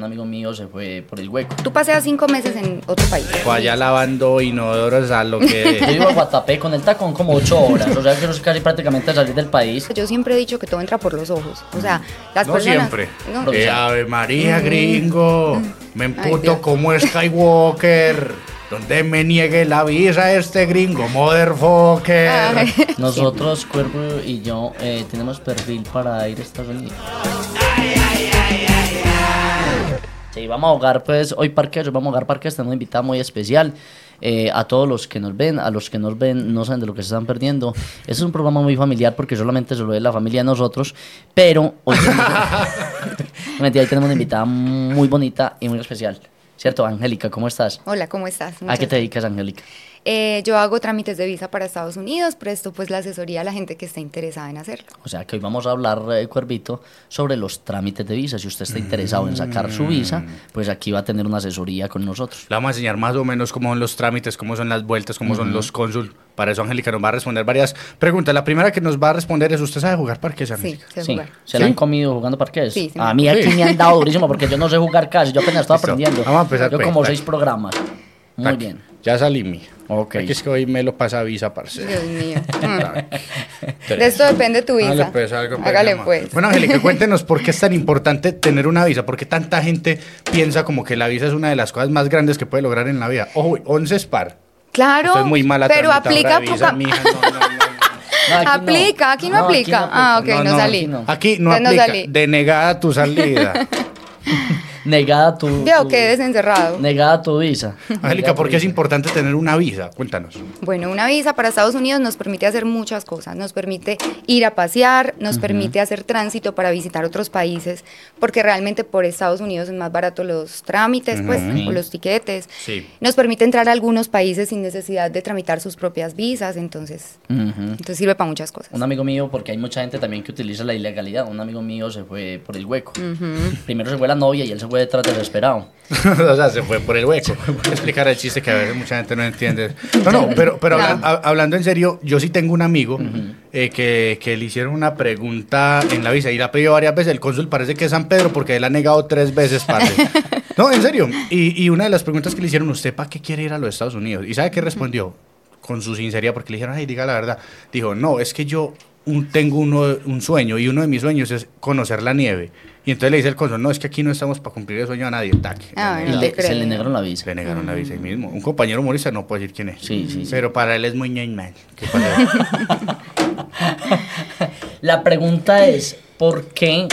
un amigo mío se fue por el hueco. Tú paseas cinco meses en otro país. Fue allá lavando inodoros a lo Yo que... iba a Guatapé con el tacón como ocho horas, o sea que no es casi prácticamente salir del país. Yo siempre he dicho que todo entra por los ojos. O sea, las No personas. siempre. No. Eh, Ave María, gringo. Me emputo como Skywalker. Donde me niegue la visa este gringo, motherfucker. Nosotros, Cuervo y yo, eh, tenemos perfil para ir a Estados Unidos. Sí, vamos a jugar pues hoy parques, vamos a jugar parques, tenemos una invitada muy especial. eh, a todos los que nos ven, a los que nos ven no saben de lo que se están perdiendo. Este es un programa muy familiar porque solamente se lo ve la familia de nosotros, pero hoy tenemos, Mentira, hoy tenemos una invitada muy bonita y muy especial. ¿Cierto, Angélica? ¿Cómo estás? Hola, ¿cómo estás? ¿A qué te dedicas, Angélica? Eh, yo hago trámites de visa para Estados Unidos, presto pues la asesoría a la gente que esté interesada en hacerlo. O sea que hoy vamos a hablar, eh, Cuervito, sobre los trámites de visa. Si usted está interesado en sacar su visa, pues aquí va a tener una asesoría con nosotros. Le vamos a enseñar más o menos cómo son los trámites, cómo son las vueltas, cómo son los cónsul. Para eso Angélica nos va a responder varias preguntas. La primera que nos va a responder es, ¿usted sabe jugar parques, Sí, Angélica? sé Sí, jugar. ¿se la ¿Sí? han comido jugando parques? Sí, sí me a mí aquí Sí. me han dado durísimo porque yo no sé jugar casi, yo apenas estaba Listo. aprendiendo. Vamos a empezar, Yo pues, como seis programas. Muy bien. Ya salí mi. Ok. Aquí es que hoy me lo pasa visa, parce. Dios mío. De esto depende tu visa. Hágale pues, algo, pues, Hágale pues. Bueno, Angélica, cuéntenos por qué es tan importante tener una visa. Porque tanta gente piensa como que la visa es una de las cosas más grandes que puede lograr en la vida. Ojo, 11 es par. Claro, Usted es muy mala pero aplica de visa, mija. No, no, no, no. No, aquí no. Aplica, aquí no aplica. Ah, ok, no salí. aquí no. Aquí no Entonces no aplica. salí. Denegada tu salida. Negada tu... Veo tu- que encerrado. Negada tu visa. Angélica, ¿por qué es importante tener una visa? Cuéntanos. Bueno, una visa para Estados Unidos nos permite hacer muchas cosas. Nos permite ir a pasear, nos permite hacer tránsito para visitar otros países, porque realmente por Estados Unidos es más barato los trámites, pues, o los tiquetes. Sí. Nos permite entrar a algunos países sin necesidad de tramitar sus propias visas, entonces, Ujú. entonces sirve para muchas cosas. Un amigo mío, porque hay mucha gente también que utiliza la ilegalidad. Un amigo mío se fue por el hueco. Primero se fue la novia y él se fue detrás desesperado. o sea, se fue por el hueco. Explicar el chiste que a veces mucha gente no entiende. No, no, pero, pero habla- ha- hablando en serio, yo sí tengo un amigo eh, que, que le hicieron una pregunta en la visa y la ha pedido varias veces. El cónsul parece que es San Pedro porque él ha negado tres veces, parce. No, en serio. Y, y una de las preguntas que le hicieron, ¿usted para qué quiere ir a los Estados Unidos? ¿Y sabe qué respondió? Con su sinceridad, porque le dijeron, ay, diga la verdad. Dijo, no, es que yo un- tengo uno, un sueño y uno de mis sueños es conocer la nieve. Y entonces le dice el cónsul, no, es que aquí no estamos para cumplir el sueño a nadie. Tac. Ah, no se creo. le negaron la visa. Le negaron la visa ahí mismo. Un compañero humorista no puedo decir quién es. Sí, sí, sí. Pero para él es muy. ¿Qué pasa? La pregunta es, ¿por qué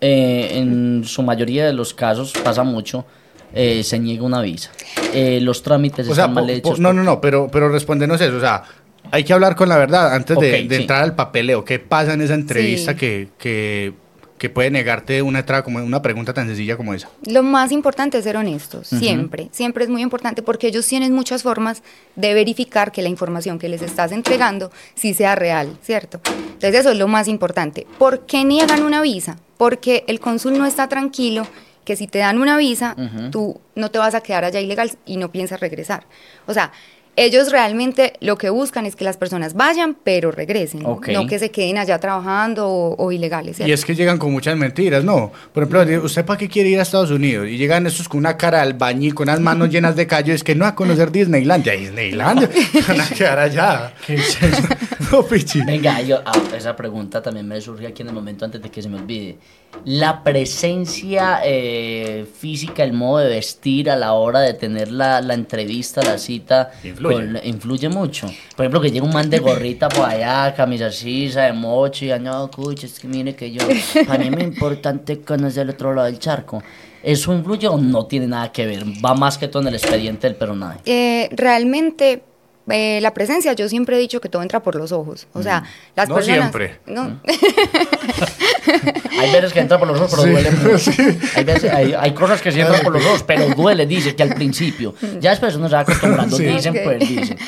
eh, en su mayoría de los casos, pasa mucho, eh, se niega una visa? Eh, los trámites o sea, están mal po- po- hechos. no, no, no, pero, pero respóndenos eso. O sea, hay que hablar con la verdad antes de, Ok, de sí. entrar al papeleo. ¿Qué pasa en esa entrevista Sí. que, que, que puede negarte una entrada como una pregunta tan sencilla como esa? Lo más importante es ser honestos, siempre, siempre es muy importante porque ellos tienen muchas formas de verificar que la información que les estás entregando sí sea real, ¿cierto? Entonces eso es lo más importante. ¿Por qué niegan una visa? Porque el cónsul no está tranquilo que si te dan una visa, tú no te vas a quedar allá ilegal y no piensas regresar. O sea, ellos realmente lo que buscan es que las personas vayan, pero regresen, no que se queden allá trabajando o, o ilegales. Y es que llegan con muchas mentiras, ¿no? Por ejemplo, ¿usted para qué quiere ir a Estados Unidos? Y llegan estos con una cara de albañil, con unas manos llenas de callo, es que no a conocer Disneylandia. Disneylandia, van a quedar allá. ¿Qué es eso? No, pichi. Venga, yo, ah, esa pregunta también me surge aquí en el momento antes de que se me olvide. La presencia eh, física, el modo de vestir a la hora de tener la, la entrevista, la cita, Influye. Influye mucho. Por ejemplo, que llega un man de gorrita por allá, camisa sisa, de mochi, ah, no, cucha, es que mire que yo, para mí es muy importante conocer el otro lado del charco. ¿Eso influye o no tiene nada que ver? Va más que todo en el expediente del personaje. Eh, realmente eh, la presencia, yo siempre he dicho que todo entra por los ojos. O sea, las No personas. siempre. No, Hay veces que entra por los ojos, pero Sí, duele sí. Hay, veces, hay, hay cosas que sí entran por los ojos, pero duele, dice que al principio. Ya después uno se va acostumbrando, Sí. dicen, pues, dicen.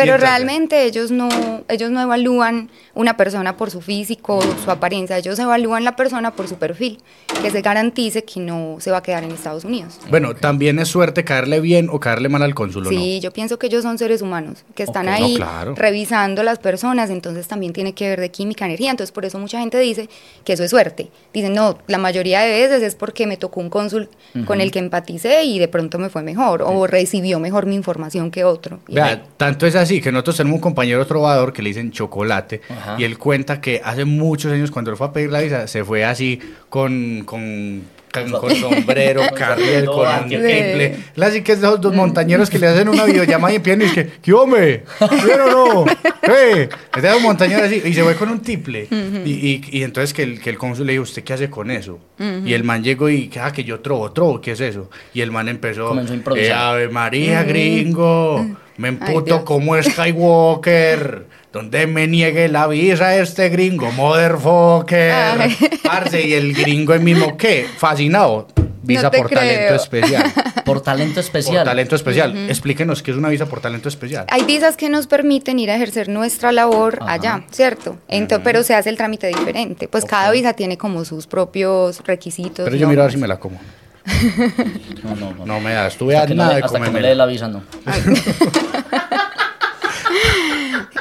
Pero entonces- realmente ellos no, ellos no evalúan una persona por su físico, su apariencia, ellos evalúan la persona por su perfil, que se garantice que no se va a quedar en Estados Unidos. Bueno, también es suerte caerle bien o caerle mal al cónsul, ¿o Sí, yo pienso que ellos son seres humanos, que están Ok, no, ahí claro. revisando las personas, entonces también tiene que ver de química, energía, entonces por eso mucha gente dice que eso es suerte. Dicen, no, la mayoría de veces es porque me tocó un cónsul con el que empaticé y de pronto me fue mejor, o recibió mejor mi información que otro. Vea, tanto es así que nosotros tenemos un compañero trovador que le dicen chocolate Ajá. y él cuenta que hace muchos años cuando él fue a pedir la visa se fue así con, con, con, con sombrero, carriel, con triple. Así que es de esos dos montañeros que le hacen una videollamada y empiezan y es que, ¿qué hombre? ¿Bien o no? ¿Qué? Es de esos montañeros así y se fue con un triple. y, y, y entonces que el, que el cónsul le dijo, ¿usted qué hace con eso? Y el man llegó y, ah, que yo trobo, trobo, ¿qué es eso? Y el man empezó, Comenzó a improvisar. "Eh, Ave María, gringo. Me emputo como Skywalker. Donde me niegue la visa este gringo, motherfucker. Ay. Parce, y el gringo el mismo, ¿qué? Fascinado. Visa No por talento especial. Por talento especial. Por talento especial. Explíquenos qué es una visa por talento especial. Hay visas que nos permiten ir a ejercer nuestra labor Ajá. allá, ¿cierto? Ento- Pero se hace el trámite diferente. Pues cada visa tiene como sus propios requisitos. Pero yo miro a ver si me la como. No, no, no. No me da, estuve hasta a nada le, de hasta que no comerme. le dé la visa, no.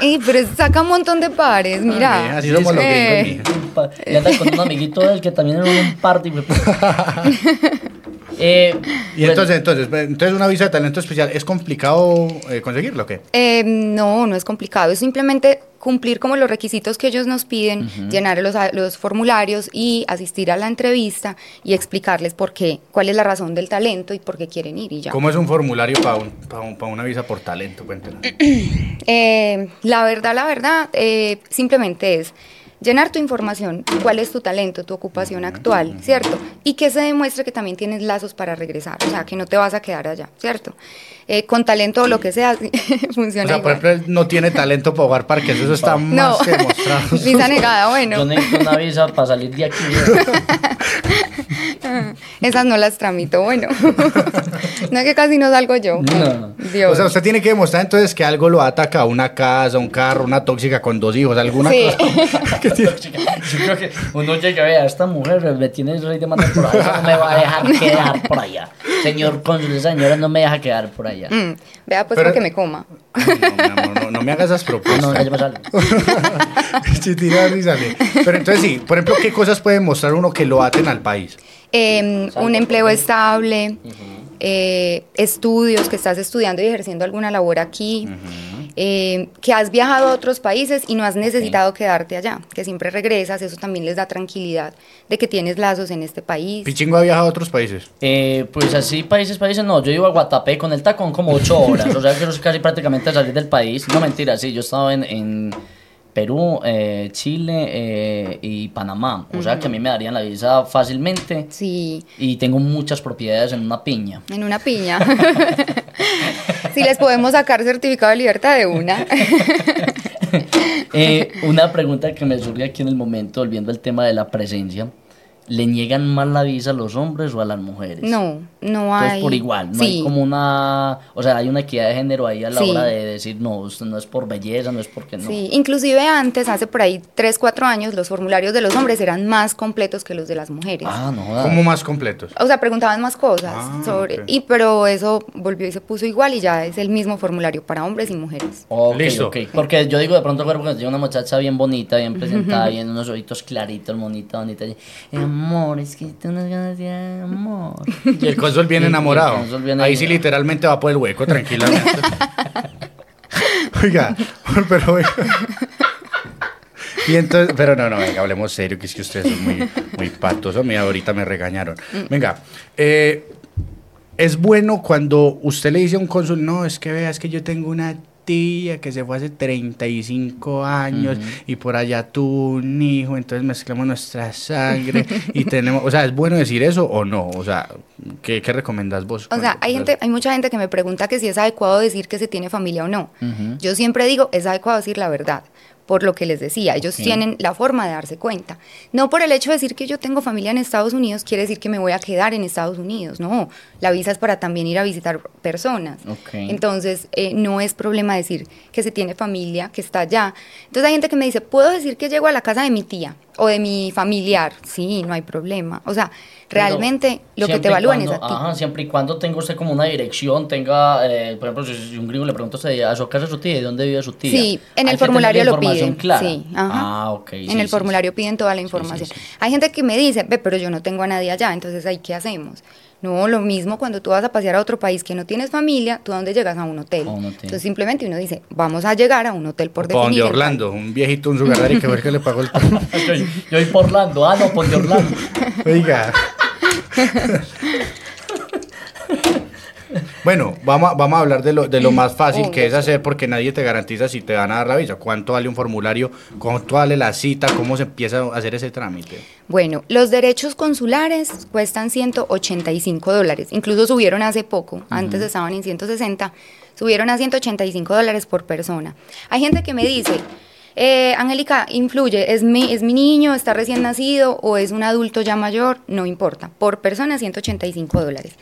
Ey, pero saca un montón de pares, mira. Así somos los Eh, gringos, mija. Y anda con un amiguito de él que también era un party. eh, Y entonces, entonces, entonces una visa de talento especial, ¿es complicado eh, conseguirlo o qué? Eh, no, no es complicado, es simplemente cumplir como los requisitos que ellos nos piden, llenar los, los formularios y asistir a la entrevista y explicarles por qué, cuál es la razón del talento y por qué quieren ir y ya. ¿Cómo es un formulario para un, pa' un- pa' una visa por talento? Cuéntenos. Eh, la verdad, la verdad, eh, simplemente es llenar tu información, cuál es tu talento, tu ocupación actual, ¿cierto? Y que se demuestre que también tienes lazos para regresar, o sea, que no te vas a quedar allá, ¿cierto? Eh, con talento o lo que sea, O funciona sea, por ejemplo, él no tiene talento para jugar parques, eso está No, más demostrado. visa negada, bueno. yo necesito una visa para salir de aquí. Esas no las tramito, bueno. no es que casi no salgo yo. No. Dios. O sea, usted tiene que demostrar entonces que algo lo ataca, una casa, un carro, una tóxica con dos hijos, alguna Sí. cosa. que tiene- Yo creo que uno llega, vea, esta mujer me tiene el rey de matar por allá, no me va a dejar quedar por allá. Señor cónsul, esa señora no me deja quedar por allá. Mm, vea pues Pero- que me coma. Ay, no, mi amor, no, no me hagas esas No, no, propuestas. ya me sale. Pero entonces sí, por ejemplo, ¿qué cosas puede mostrar uno que lo aten al país? Eh, un empleo estable, eh, estudios, que estás estudiando y ejerciendo alguna labor aquí, eh, que has viajado a otros países y no has necesitado quedarte allá, que siempre regresas, eso también les da tranquilidad de que tienes lazos en este país. Pichingo ha viajado a otros países. Eh, pues así, países, países, no. Yo iba a Guatapé con el tacón como ocho horas. O sea, que eso es casi prácticamente salir del país. No, mentira, sí. Yo estaba en, en Perú, eh, Chile eh, y Panamá. O sea, que a mí me darían la visa fácilmente. Sí, Y tengo muchas propiedades en una piña. en una piña. si les podemos sacar certificado de libertad de una. Eh, una pregunta que me surge aquí en el momento, volviendo al tema de la presencia. ¿Le niegan más la visa a los hombres o a las mujeres? No, no Entonces, hay. por igual, no sí. hay como una, o sea, hay una equidad de género ahí a la Sí. hora de decir, no, usted no es por belleza, no es porque no. Sí, inclusive antes, hace por ahí 3, 4 años, los formularios de los hombres eran más completos que los de las mujeres. Ah, no. Como más completos. O sea, preguntaban más cosas Ah, sobre... Y pero eso volvió y se puso igual y ya es el mismo formulario para hombres y mujeres. Listo. Porque yo digo de pronto, cuerpo, cuando tiene una muchacha bien bonita, bien presentada, bien unos ojitos claritos, bonita, bonita. y, amor, es que tú unas ganas de amor. Y el cónsul bien enamorado. cónsul bien Ahí sí enamorado. literalmente va por el hueco tranquilamente. Oiga, pero oiga. Y entonces, pero no, no, venga, hablemos serio, que es que ustedes son muy, muy patos. A mí ahorita me regañaron. Venga, eh, es bueno cuando usted le dice a un cónsul, no, es que vea, es que yo tengo una tía que se fue hace 35 años y por allá tuvo un hijo, entonces mezclamos nuestra sangre y tenemos, o sea, ¿es bueno decir eso o no? O sea, ¿qué, qué recomendás vos? O sea, hay gente, hay mucha gente que me pregunta que si es adecuado decir que se tiene familia o no. Yo siempre digo, es adecuado decir la verdad. Por lo que les decía, ellos tienen la forma de darse cuenta. No por el hecho de decir que yo tengo familia en Estados Unidos, quiere decir que me voy a quedar en Estados Unidos, no, la visa es para también ir a visitar personas. Entonces, eh, no es problema decir que se tiene familia, que está allá. Entonces hay gente que me dice, ¿puedo decir que llego a la casa de mi tía o de mi familiar? Sí, no hay problema. O sea, Pero realmente lo que te evalúan es cuando- a ti. Ajá, siempre y cuando tenga usted como una dirección, tenga, eh, por ejemplo, si, si un gringo le pregunta a ¿a su casa de su tía? ¿De dónde vive su tía? Sí, en el formulario la lo piden. clara. Sí, ajá. Ah, ok. en sí, el sí, formulario piden toda la sí, información. sí. Hay gente que me dice, ve, pero yo no tengo a nadie allá, entonces ahí qué hacemos. No, lo mismo cuando tú vas a pasear a otro país que no tienes familia, ¿tú a dónde llegas? A un hotel. A un hotel. Entonces simplemente uno dice, vamos a llegar a un hotel por definir. el Orlando, un viejito, un sugar daddy que el que le pagó el. Yo, yo voy por Orlando. Ah, no, por de Orlando. Oiga. Bueno, vamos a, vamos a hablar de lo, de lo más fácil que es hacer porque nadie te garantiza si te van a dar la visa. ¿Cuánto vale un formulario? ¿Cuánto vale la cita? ¿Cómo se empieza a hacer ese trámite? Bueno, los derechos consulares cuestan 185 dólares. Incluso subieron hace poco. Antes estaban en 160. Subieron a 185 dólares por persona. Hay gente que me dice, eh, Angélica, influye, ¿Es mi, ¿es mi niño, está recién nacido o es un adulto ya mayor? No importa. Por persona 185 dólares.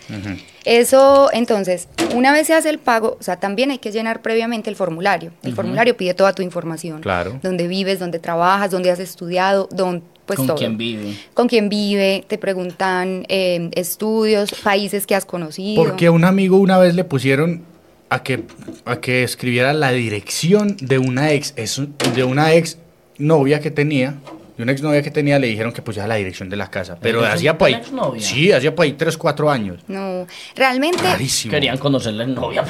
Eso, entonces, una vez se hace el pago, o sea, también hay que llenar previamente el formulario. El formulario pide toda tu información. Claro. Dónde vives, dónde trabajas, dónde has estudiado, dónde, pues Con todo. quién vive. Con quién vive, te preguntan eh, estudios, países que has conocido. Porque a un amigo una vez le pusieron a que, a que escribiera la dirección de una ex, de una ex novia que tenía. De una ex novia que tenía le dijeron que pusiera la dirección de la casa. Pero hacía una ahí. exnovia? Sí, hacía por ahí 3, 4 años. No, realmente, Rarísimo. Querían conocerle en novia.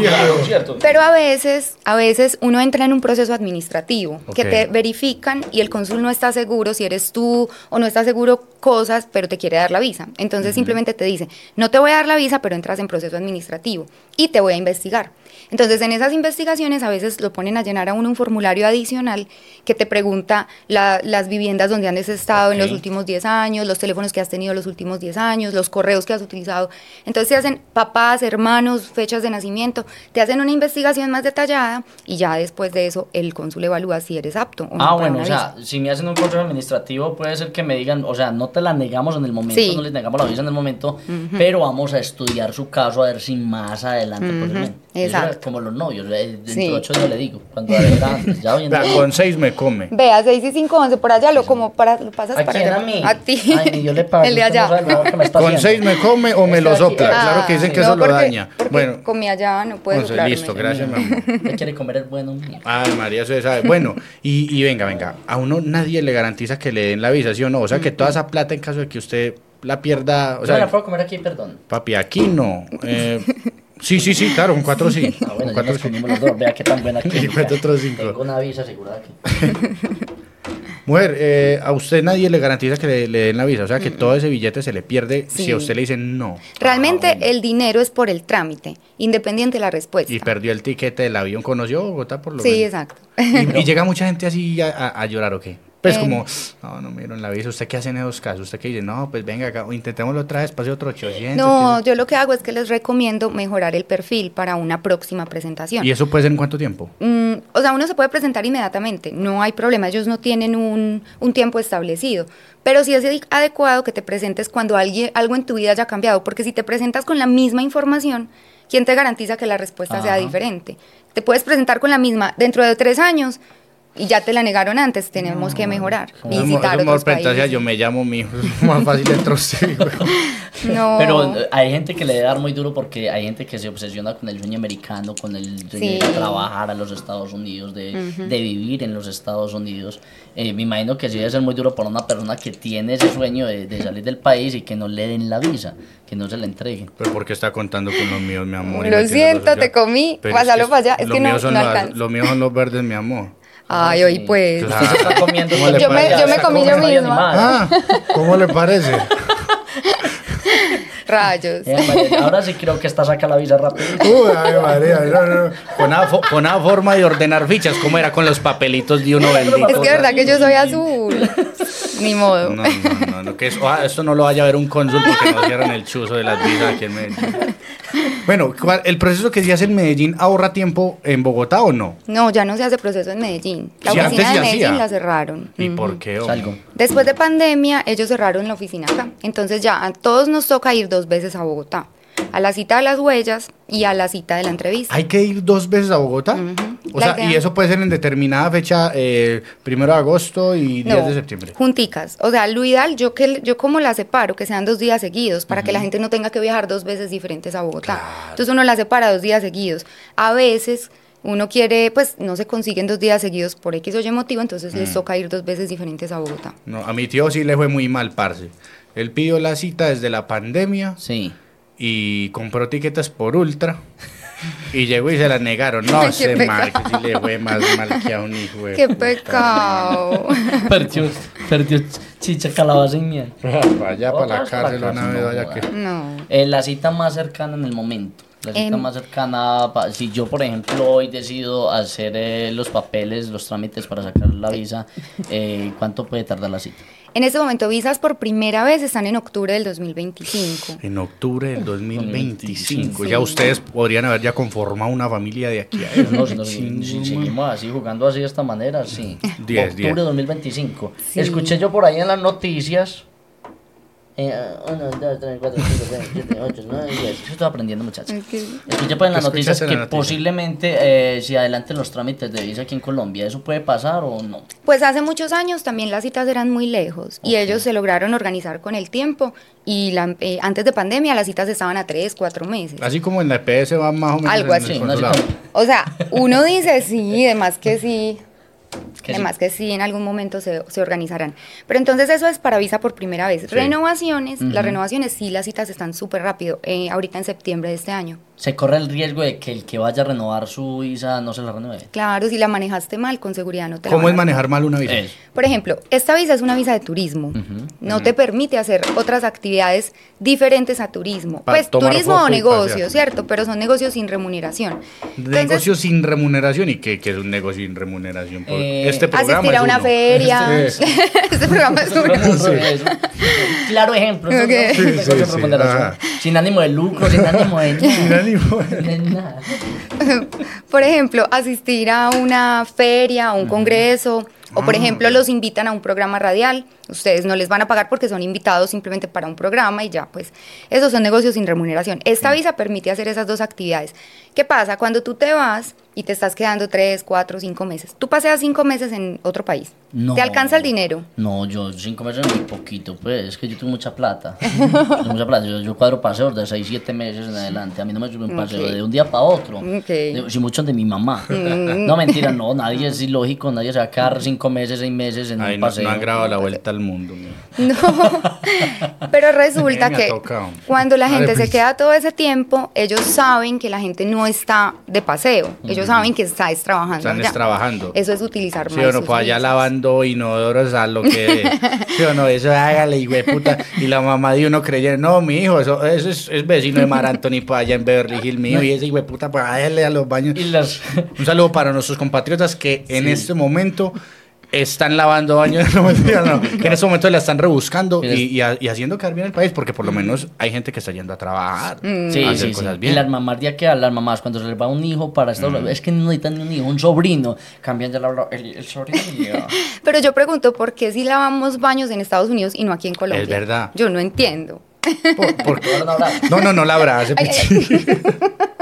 Claro, ¿cierto? pero a veces, a veces uno entra en un proceso administrativo que te verifican y el cónsul no está seguro si eres tú o no está seguro cosas, pero te quiere dar la visa. Entonces simplemente te dice, no te voy a dar la visa, pero entras en proceso administrativo y te voy a investigar. Entonces en esas investigaciones a veces lo ponen a llenar a uno un formulario adicional que te pregunta la- las viviendas donde has estado en Ok. los últimos 10 años, los teléfonos que has tenido los últimos 10 años, los correos que has utilizado. Entonces te hacen papás, hermanos, fechas de nacimiento, te hacen una investigación más detallada y ya después de eso el cónsul evalúa si eres apto o no Ah, bueno, o sea, visa. si me hacen un consejo administrativo, puede ser que me digan, o sea, no te la negamos en el momento, Sí. no les negamos la visa en el momento, pero vamos a estudiar su caso a ver si más adelante. Eso era exacto. Como los novios, dentro Sí. de ocho días le digo, cuando era antes, ya hoy en Vea, día. con 6 me come. Vea, 6 y 5, 11, por allá lo como para, lo pasas ¿A para quién? allá. ¿A mí? A ti. Ay, yo le pago, El de no allá. me está Con. 6 me come o me lo sopla. Ah, claro que dicen que no, eso lo porque- daña. porque Bueno, comí allá, no puedes entonces, soplarme. listo, gracias, mi amor. Usted quiere comer el bueno mío. Ay, María, eso se sabe. Bueno, y, y venga, venga, a uno nadie le garantiza que le den la visa, ¿sí o no? O sea, que toda esa plata en caso de que usted la pierda, o sea, sea, ¿la puedo comer aquí, perdón? papi, aquí no. Eh, sí, sí, sí, claro, con cuatro sí. Ah, bueno, cuatro nos sí. comimos los dos, vea qué tan buena cinco. Tengo una visa asegurada aquí. Mujer, eh, a usted nadie le garantiza que le, le den la visa, o sea, que todo ese billete se le pierde si Sí. a usted le dicen no. Realmente Ah, bueno. el dinero es por el trámite, independiente de la respuesta. Y perdió el tiquete del avión, conoció Bogotá por lo Sí, menos. exacto. Y, y llega mucha gente así a- a llorar, ¿o qué? Pues Eh. como, no, no me dieron la visa. ¿Usted qué hace en esos casos? ¿Usted qué dice? No, pues venga acá, intentémoslo otra vez, pase otro 800. No, ¿qué yo lo que hago es que les recomiendo mejorar el perfil para una próxima presentación. es? ¿Y eso puede ser en cuánto tiempo? Mm, o sea, uno se puede presentar inmediatamente, no hay problema, ellos no tienen un, un tiempo establecido, pero sí es adecuado que te presentes cuando alguien, algo en tu vida haya cambiado, porque si te presentas con la misma información, ¿quién te garantiza que la respuesta sea diferente? Te puedes presentar con la misma dentro de tres años y ya te la negaron antes, tenemos que mejorar, visitar es otros países. yo me llamo mi hijo, es más fácil entrar güey. No. Pero eh, hay gente que le debe dar muy duro porque hay gente que se obsesiona con el sueño americano, con el sueño de Sí. trabajar a los Estados Unidos, de, de vivir en los Estados Unidos. Eh, me imagino que sí debe ser muy duro para una persona que tiene ese sueño de, de salir del país y que no le den la visa, que no se la entreguen. Pero ¿por qué está contando con los míos, mi amor? Lo siento, te comí, pásalo para allá, es los que no- no. Los míos son los verdes, mi amor. Ay, hoy pues. Claro. Se está comiendo ¿Cómo le Yo me- yo comí yo misma. Ah, ¿cómo le parece? Rayos. Eh, María, ahora sí creo que esta saca la visa rápido. Uy, ay, María, no, no. Con una, fo- con una forma de ordenar fichas, ¿cómo era con los papelitos de uno bendito? Es que es verdad que yo soy azul. Ni modo. No, no, no, no, que eso, ah, esto no lo vaya a ver un cónsul porque no cierran el chuzo de las visas aquí en Medellín. Bueno, ¿cuál- ¿el proceso que se hace en Medellín ahorra tiempo en Bogotá o no? No, ya no se hace proceso en Medellín. La Sí, oficina de Medellín hacía. la cerraron. ¿Y por qué? hombre? Salgo. Después de pandemia, ellos cerraron la oficina acá. Entonces ya a todos nos toca ir dos veces a Bogotá. A la cita de las huellas y a la cita de la entrevista. ¿Hay que ir dos veces a Bogotá? O sea, idea- y eso puede ser en determinada fecha, eh, primero de agosto y 10 de septiembre. Junticas. O sea, lo ideal, yo, que, yo como la separo, que sean dos días seguidos, para que la gente no tenga que viajar dos veces diferentes a Bogotá. Entonces uno la separa dos días seguidos. A veces uno quiere, pues no se consiguen dos días seguidos por X o Y motivo, entonces Mm. les toca ir dos veces diferentes a Bogotá. No, a mi tío sí le fue muy mal, parce. Él pidió la cita desde la pandemia Sí. y compró tiquetes por ultra. Y llegó y se la negaron. No, Qué ese mal, pecado. que sí le fue más mal que a un hijo ¡Qué pecado! Perdió, perdió chicha, calabaza y miel. Vaya para la cárcel la una vez, joda. que... No. Eh, la cita más cercana en el momento. La cita En- más cercana, pa- si yo por ejemplo hoy decido hacer eh, los papeles, los trámites para sacar la visa, eh, ¿cuánto puede tardar la cita? En este momento, visas por primera vez están en octubre del 2025. En octubre del 2025. Sí. Ya ustedes podrían haber ya conformado una familia de aquí a No, si, seguimos así, jugando así de esta manera, sí. Diez, Octubre diez. de 2025. Sí. Escuché yo por ahí en las noticias. Eh, uno, dos, tres, cuatro, cinco, seis, siete, ocho, nueve, diez. Yo estoy aprendiendo, muchachos. Ok. Escuché en las ¿Qué noticias que la noticia? posiblemente eh, si adelanten los trámites de visa aquí en Colombia, ¿eso puede pasar o no? Pues hace muchos años también las citas eran muy lejos y ellos se lograron organizar con el tiempo y la- eh, antes de pandemia las citas estaban a tres, cuatro meses. Así como en la EPS va más o menos Algo en así, cita- O sea, uno dice sí, además que sí, Que sí. además que sí, en algún momento se, se organizarán. Pero entonces eso es para visa por primera vez. Sí. Renovaciones, las renovaciones sí, las citas están súper rápido, eh, ahorita en septiembre de este año. Se corre el riesgo de que el que vaya a renovar su visa no se la renueve. Claro, si la manejaste mal, con seguridad no te ¿Cómo es manejar mal una visa? Por ejemplo, esta visa es una visa de turismo. No te permite hacer otras actividades diferentes a turismo. Para pues turismo o negocio. ¿cierto? Pero son negocios sin remuneración. Entonces, Negocio sin remuneración. ¿Y qué, qué es un negocio sin remuneración? Por- Eh, este programa asistir a es una uno. feria. Este este programa es uno. Eso. Claro ejemplo. ¿no? Ok. ¿no? Sí, sí, sí. Sin ánimo de lucro, sin ánimo de ánimo. De nada. Por ejemplo, asistir a una feria, a un congreso, o por Ah, ejemplo los invitan a un programa radial. Ustedes no les van a pagar porque son invitados simplemente para un programa y ya, pues esos son negocios sin remuneración. Esta visa permite hacer esas dos actividades. ¿Qué pasa? Cuando tú te vas y te estás quedando tres, cuatro, cinco meses, tú paseas cinco meses en otro país. No. ¿Te alcanza el dinero? No, yo cinco meses es muy poquito, pues. Es que yo tengo mucha plata. tengo mucha plata. Yo, yo cuadro paseos de seis, siete meses en adelante. A mí no me sube un paseo de un día para otro. Ok. De- si mucho de mi mamá. Mm. No, mentira, no. Nadie es ilógico. Nadie se va a quedar cinco meses, seis meses en Ay, un no, paseo. no han grabado la vuelta al mundo. No, pero resulta que cuando la gente se queda todo ese tiempo, ellos saben que la gente no está de paseo, ellos saben que está es trabajando. Están allá. trabajando. Eso es utilizar Sí más o no, sus pues allá visas. Lavando inodoros a lo que... sí o no, eso hágale, hijo de puta. Y la mamá de uno creyendo, no, mi hijo, eso, eso es, es vecino de Mar Anthony para allá en Beverly Hills, mío. Y ese hijo de puta, pues hágale a los baños. Y las... Un saludo para nuestros compatriotas que en este momento están lavando baños, no, mentira, no, que en este momento la están rebuscando y, y ha- y haciendo quedar bien el país, porque por lo menos hay gente que está yendo a trabajar, Sí, a hacer sí, cosas sí. bien. Y las mamás de aquí a las mamás, cuando se les va un hijo para Estados Unidos, es que no necesitan ni un hijo, un sobrino. Cambian ya la, el, el sobrino. Pero yo pregunto, ¿por qué si lavamos baños en Estados Unidos y no aquí en Colombia? Es verdad. Yo no entiendo. Por- por- no habrá. no, no, no la abrace,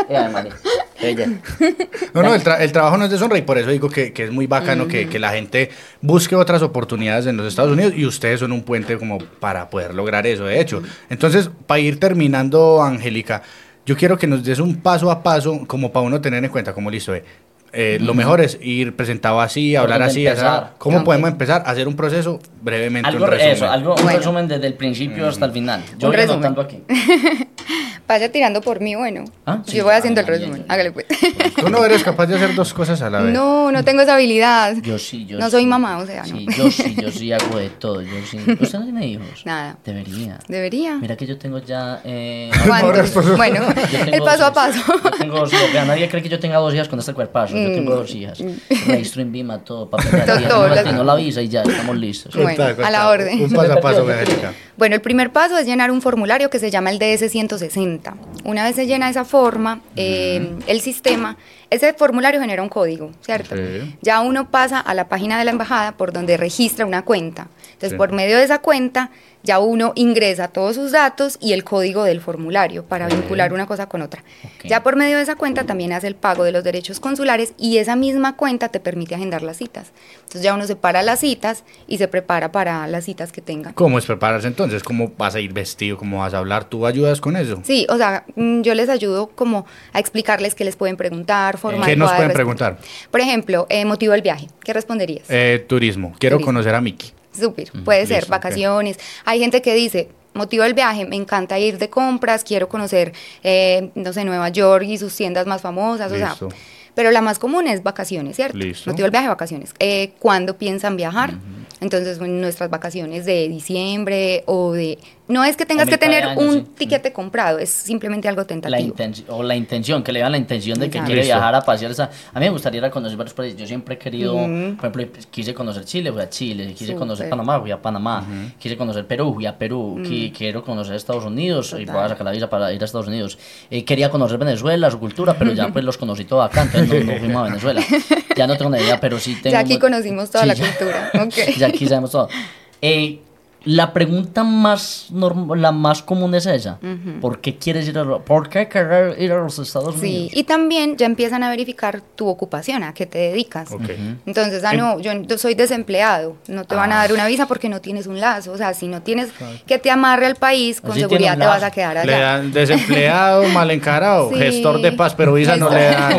No, no, el, tra- el trabajo no es deshonra y por eso digo que, que es muy bacano que, que la gente busque otras oportunidades en los Estados Unidos y ustedes son un puente como para poder lograr eso, de hecho. Entonces, para ir terminando, Angélica, yo quiero que nos des un paso a paso como para uno tener en cuenta, como listo, eh, eh, lo mejor es ir presentado así, ¿Por hablar así, así. ¿cómo podemos empezar a hacer un proceso brevemente? Algo, un resumen? eso, algo, un Bueno. resumen desde el principio hasta el final. Yo Un voy resumen. aquí. Vaya tirando por mí, bueno. Ah, sí. yo voy haciendo el resumen. Hágale pues. Tú no eres capaz de hacer dos cosas a la vez. No, no tengo esa habilidad. Yo sí, yo No soy mamá, o sea, no. Sí, yo sí, yo sí hago de todo. Yo sí. ¿Usted no tiene hijos? Nada. Debería. Debería. Mira que yo tengo ya. Eh, ¿Cuántos? Bueno, el paso a paso. Yo tengo dos hijas. Nadie cree que yo tenga dos hijas con este cuerpazo. Yo tengo dos hijas. Registro en Vima, todo. Papel de Mm. Todo, no, no la visa y ya, estamos listos. Bueno, a la orden. Un paso a paso. Bueno, el primer paso es llenar un formulario que se llama el DS-160. Una vez se llena esa forma, eh, el sistema, ese formulario genera un código, ¿cierto? Sí. Ya uno pasa a la página de la embajada por donde registra una cuenta. Entonces, Sí. por medio de esa cuenta, ya uno ingresa todos sus datos y el código del formulario para Ok. vincular una cosa con otra. Ok. Ya por medio de esa cuenta también hace el pago de los derechos consulares y esa misma cuenta te permite agendar las citas. Entonces ya uno separa las citas y se prepara para las citas que tenga. ¿Cómo es prepararse entonces? ¿Cómo vas a ir vestido? ¿Cómo vas a hablar? ¿Tú ayudas con eso? Sí, o sea, mm, yo les ayudo como a explicarles qué les pueden preguntar, forma ¿Qué nos pueden responder. preguntar? Por ejemplo, eh, motivo del viaje. ¿Qué responderías? Eh, turismo. Quiero Turismo. conocer a Miki. Súper, puede ser, listo, vacaciones. Hay gente que dice, motivo del viaje, me encanta ir de compras, quiero conocer, eh, no sé, Nueva York y sus tiendas más famosas, o sea, pero la más común es vacaciones, ¿cierto? Listo. Motivo del viaje, vacaciones. Eh, ¿Cuándo piensan viajar? Entonces, nuestras vacaciones de diciembre o de... No es que tengas que tener año, un sí. tiquete comprado, es simplemente algo La tentativo. intenci- o la intención, que le dan la intención de que quiere viajar a pasear. esa- a mí me gustaría ir a conocer varios países. Yo siempre he querido, por ejemplo, quise conocer Chile, fui a Chile. Quise conocer Panamá, fui a Panamá. Quise conocer Perú, fui a Perú. qui- Quiero conocer Estados Unidos y voy a sacar la visa para ir a Estados Unidos. Eh, quería conocer Venezuela, su cultura, pero ya pues los conocí todo acá, entonces no, no fuimos a Venezuela. Ya no tengo ni idea, pero sí tengo... Ya aquí conocimos toda Sí, la ya- cultura. ya aquí sabemos todo. Eh, la pregunta más norm- la más común es esa. ¿Por qué quieres ir a ¿Por qué querer ir a los Estados Sí, Unidos? y también ya empiezan a verificar tu ocupación, a qué te dedicas. Entonces, ah, no, yo, yo soy desempleado, no te van a dar una visa porque no tienes un lazo. O sea, si no tienes que te amarre al país, con Así seguridad te vas a quedar Le allá. dan desempleado, mal encarado, Sí. gestor de paz, pero visa no le dan.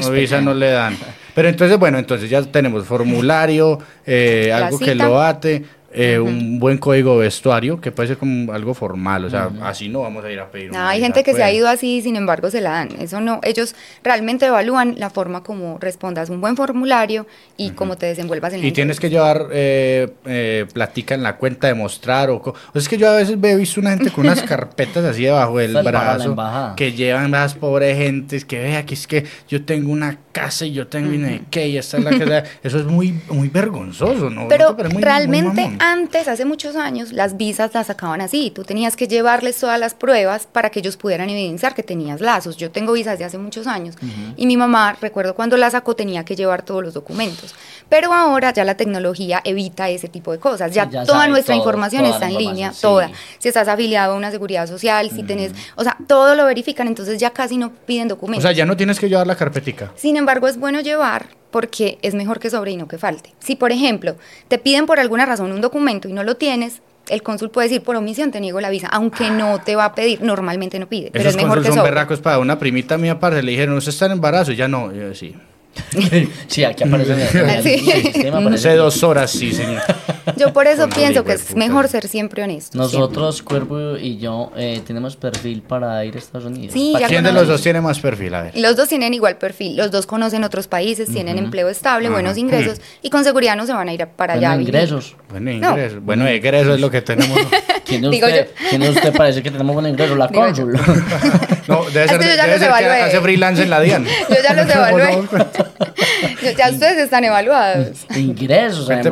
No, visa no le dan. Pero entonces, bueno, entonces ya tenemos formulario, eh, algo que lo ate, eh, un buen código de vestuario, que puede ser como algo formal, o sea, así no vamos a ir a pedir No, una hay gente que se ha pues. ido así, sin embargo, se la dan. Eso no, ellos realmente evalúan la forma como respondas un buen formulario y cómo te desenvuelvas en la Y tienes que llevar eh, eh, platica en la cuenta de mostrar o, o es que yo a veces veo he visto una gente con unas carpetas así debajo del brazo que llevan las pobres gentes que vea que es que yo tengo una casa y yo tengo sé qué y esta es la que sea. eso es muy muy vergonzoso no ¿No Pero muy- realmente? Antes, hace muchos años, las visas las sacaban así. Tú tenías que llevarles todas las pruebas para que ellos pudieran evidenciar que tenías lazos. Yo tengo visas de hace muchos años y mi mamá, recuerdo cuando la sacó, tenía que llevar todos los documentos. Pero ahora ya la tecnología evita ese tipo de cosas. Ya, ya toda nuestra todo, información toda está en información, línea, sí. toda. Si estás afiliado a una seguridad social, si tenés, o sea, todo lo verifican, entonces ya casi no piden o documentos. sea ya no tienes que llevar la carpetica Sin embargo, es bueno llevar porque es mejor que sobre y no que falte. Si, por ejemplo, te piden por alguna razón un documento y no lo tienes, el cónsul puede decir, por omisión te niego la visa, aunque no te va a pedir, normalmente no pide, pero esos es mejor que son sobre. berracos para una primita mía parce le dijeron usted está en embarazo ya no yo, sí sí, aquí aparece el, Sí. en el sistema aparece hace dos horas sí señor Yo por eso Con pienso que es mejor ser siempre honesto. Nosotros, Cuervo y yo, eh, tenemos perfil para ir a Estados Unidos. Sí, quién de los dos tiene más perfil a ver. Los dos tienen igual perfil, los dos conocen otros países, tienen empleo estable, buenos ingresos y con seguridad no se van a ir para allá. a Bueno, ingresos. Bueno, No. ingreso. Bueno, ingreso es lo que tenemos. ¿Quién de Digo usted, yo. ¿quién de usted parece que tenemos buen ingreso? La cónsul. No, debe Es ser, debe ser que hace freelance en la DIAN. Yo ya los evalué. ya ustedes están evaluados. ingresos, Vente,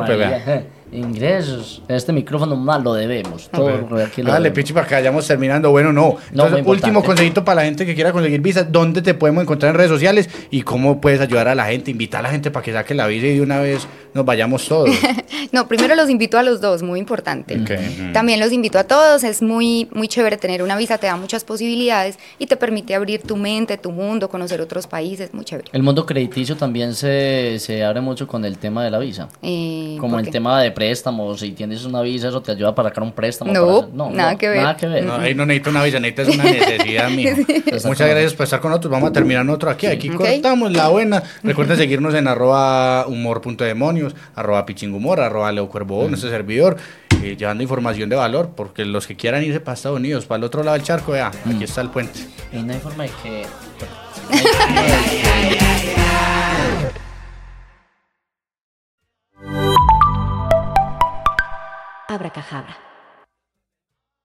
Ingresos. Este micrófono más lo debemos. Todo aquí lo Dale, debemos. pichi, para que vayamos terminando. Bueno, no. Entonces, último consejito para la gente que quiera conseguir visa. ¿Dónde te podemos encontrar en redes sociales? ¿Y cómo puedes ayudar a la gente? Invitar a la gente para que saque la visa y de una vez nos vayamos todos. No, primero los invito a los dos, muy importante. También los invito a todos, es muy, muy chévere tener una visa, te da muchas posibilidades y te permite abrir tu mente, tu mundo, conocer otros países, muy chévere. El mundo crediticio también se, se abre mucho con el tema de la visa. Eh, Como ¿por el tema de préstamos, si tienes una visa, eso te ayuda para sacar un préstamo. No, para hacer- nada que ver. Nada que ver. No, ahí no necesito una visa, necesitas una necesidad, mijo. Muchas gracias por estar con nosotros. Vamos a terminar otro aquí. Aquí Ok. cortamos la buena. Recuerden seguirnos en arroba humor.demonios, arroba pichingumor, arroba leocuervo, nuestro servidor, eh, llevando información de valor, porque los que quieran irse para Estados Unidos, para el otro lado del charco, vea, aquí está el puente. Y no hay forma de que... Abracajabra.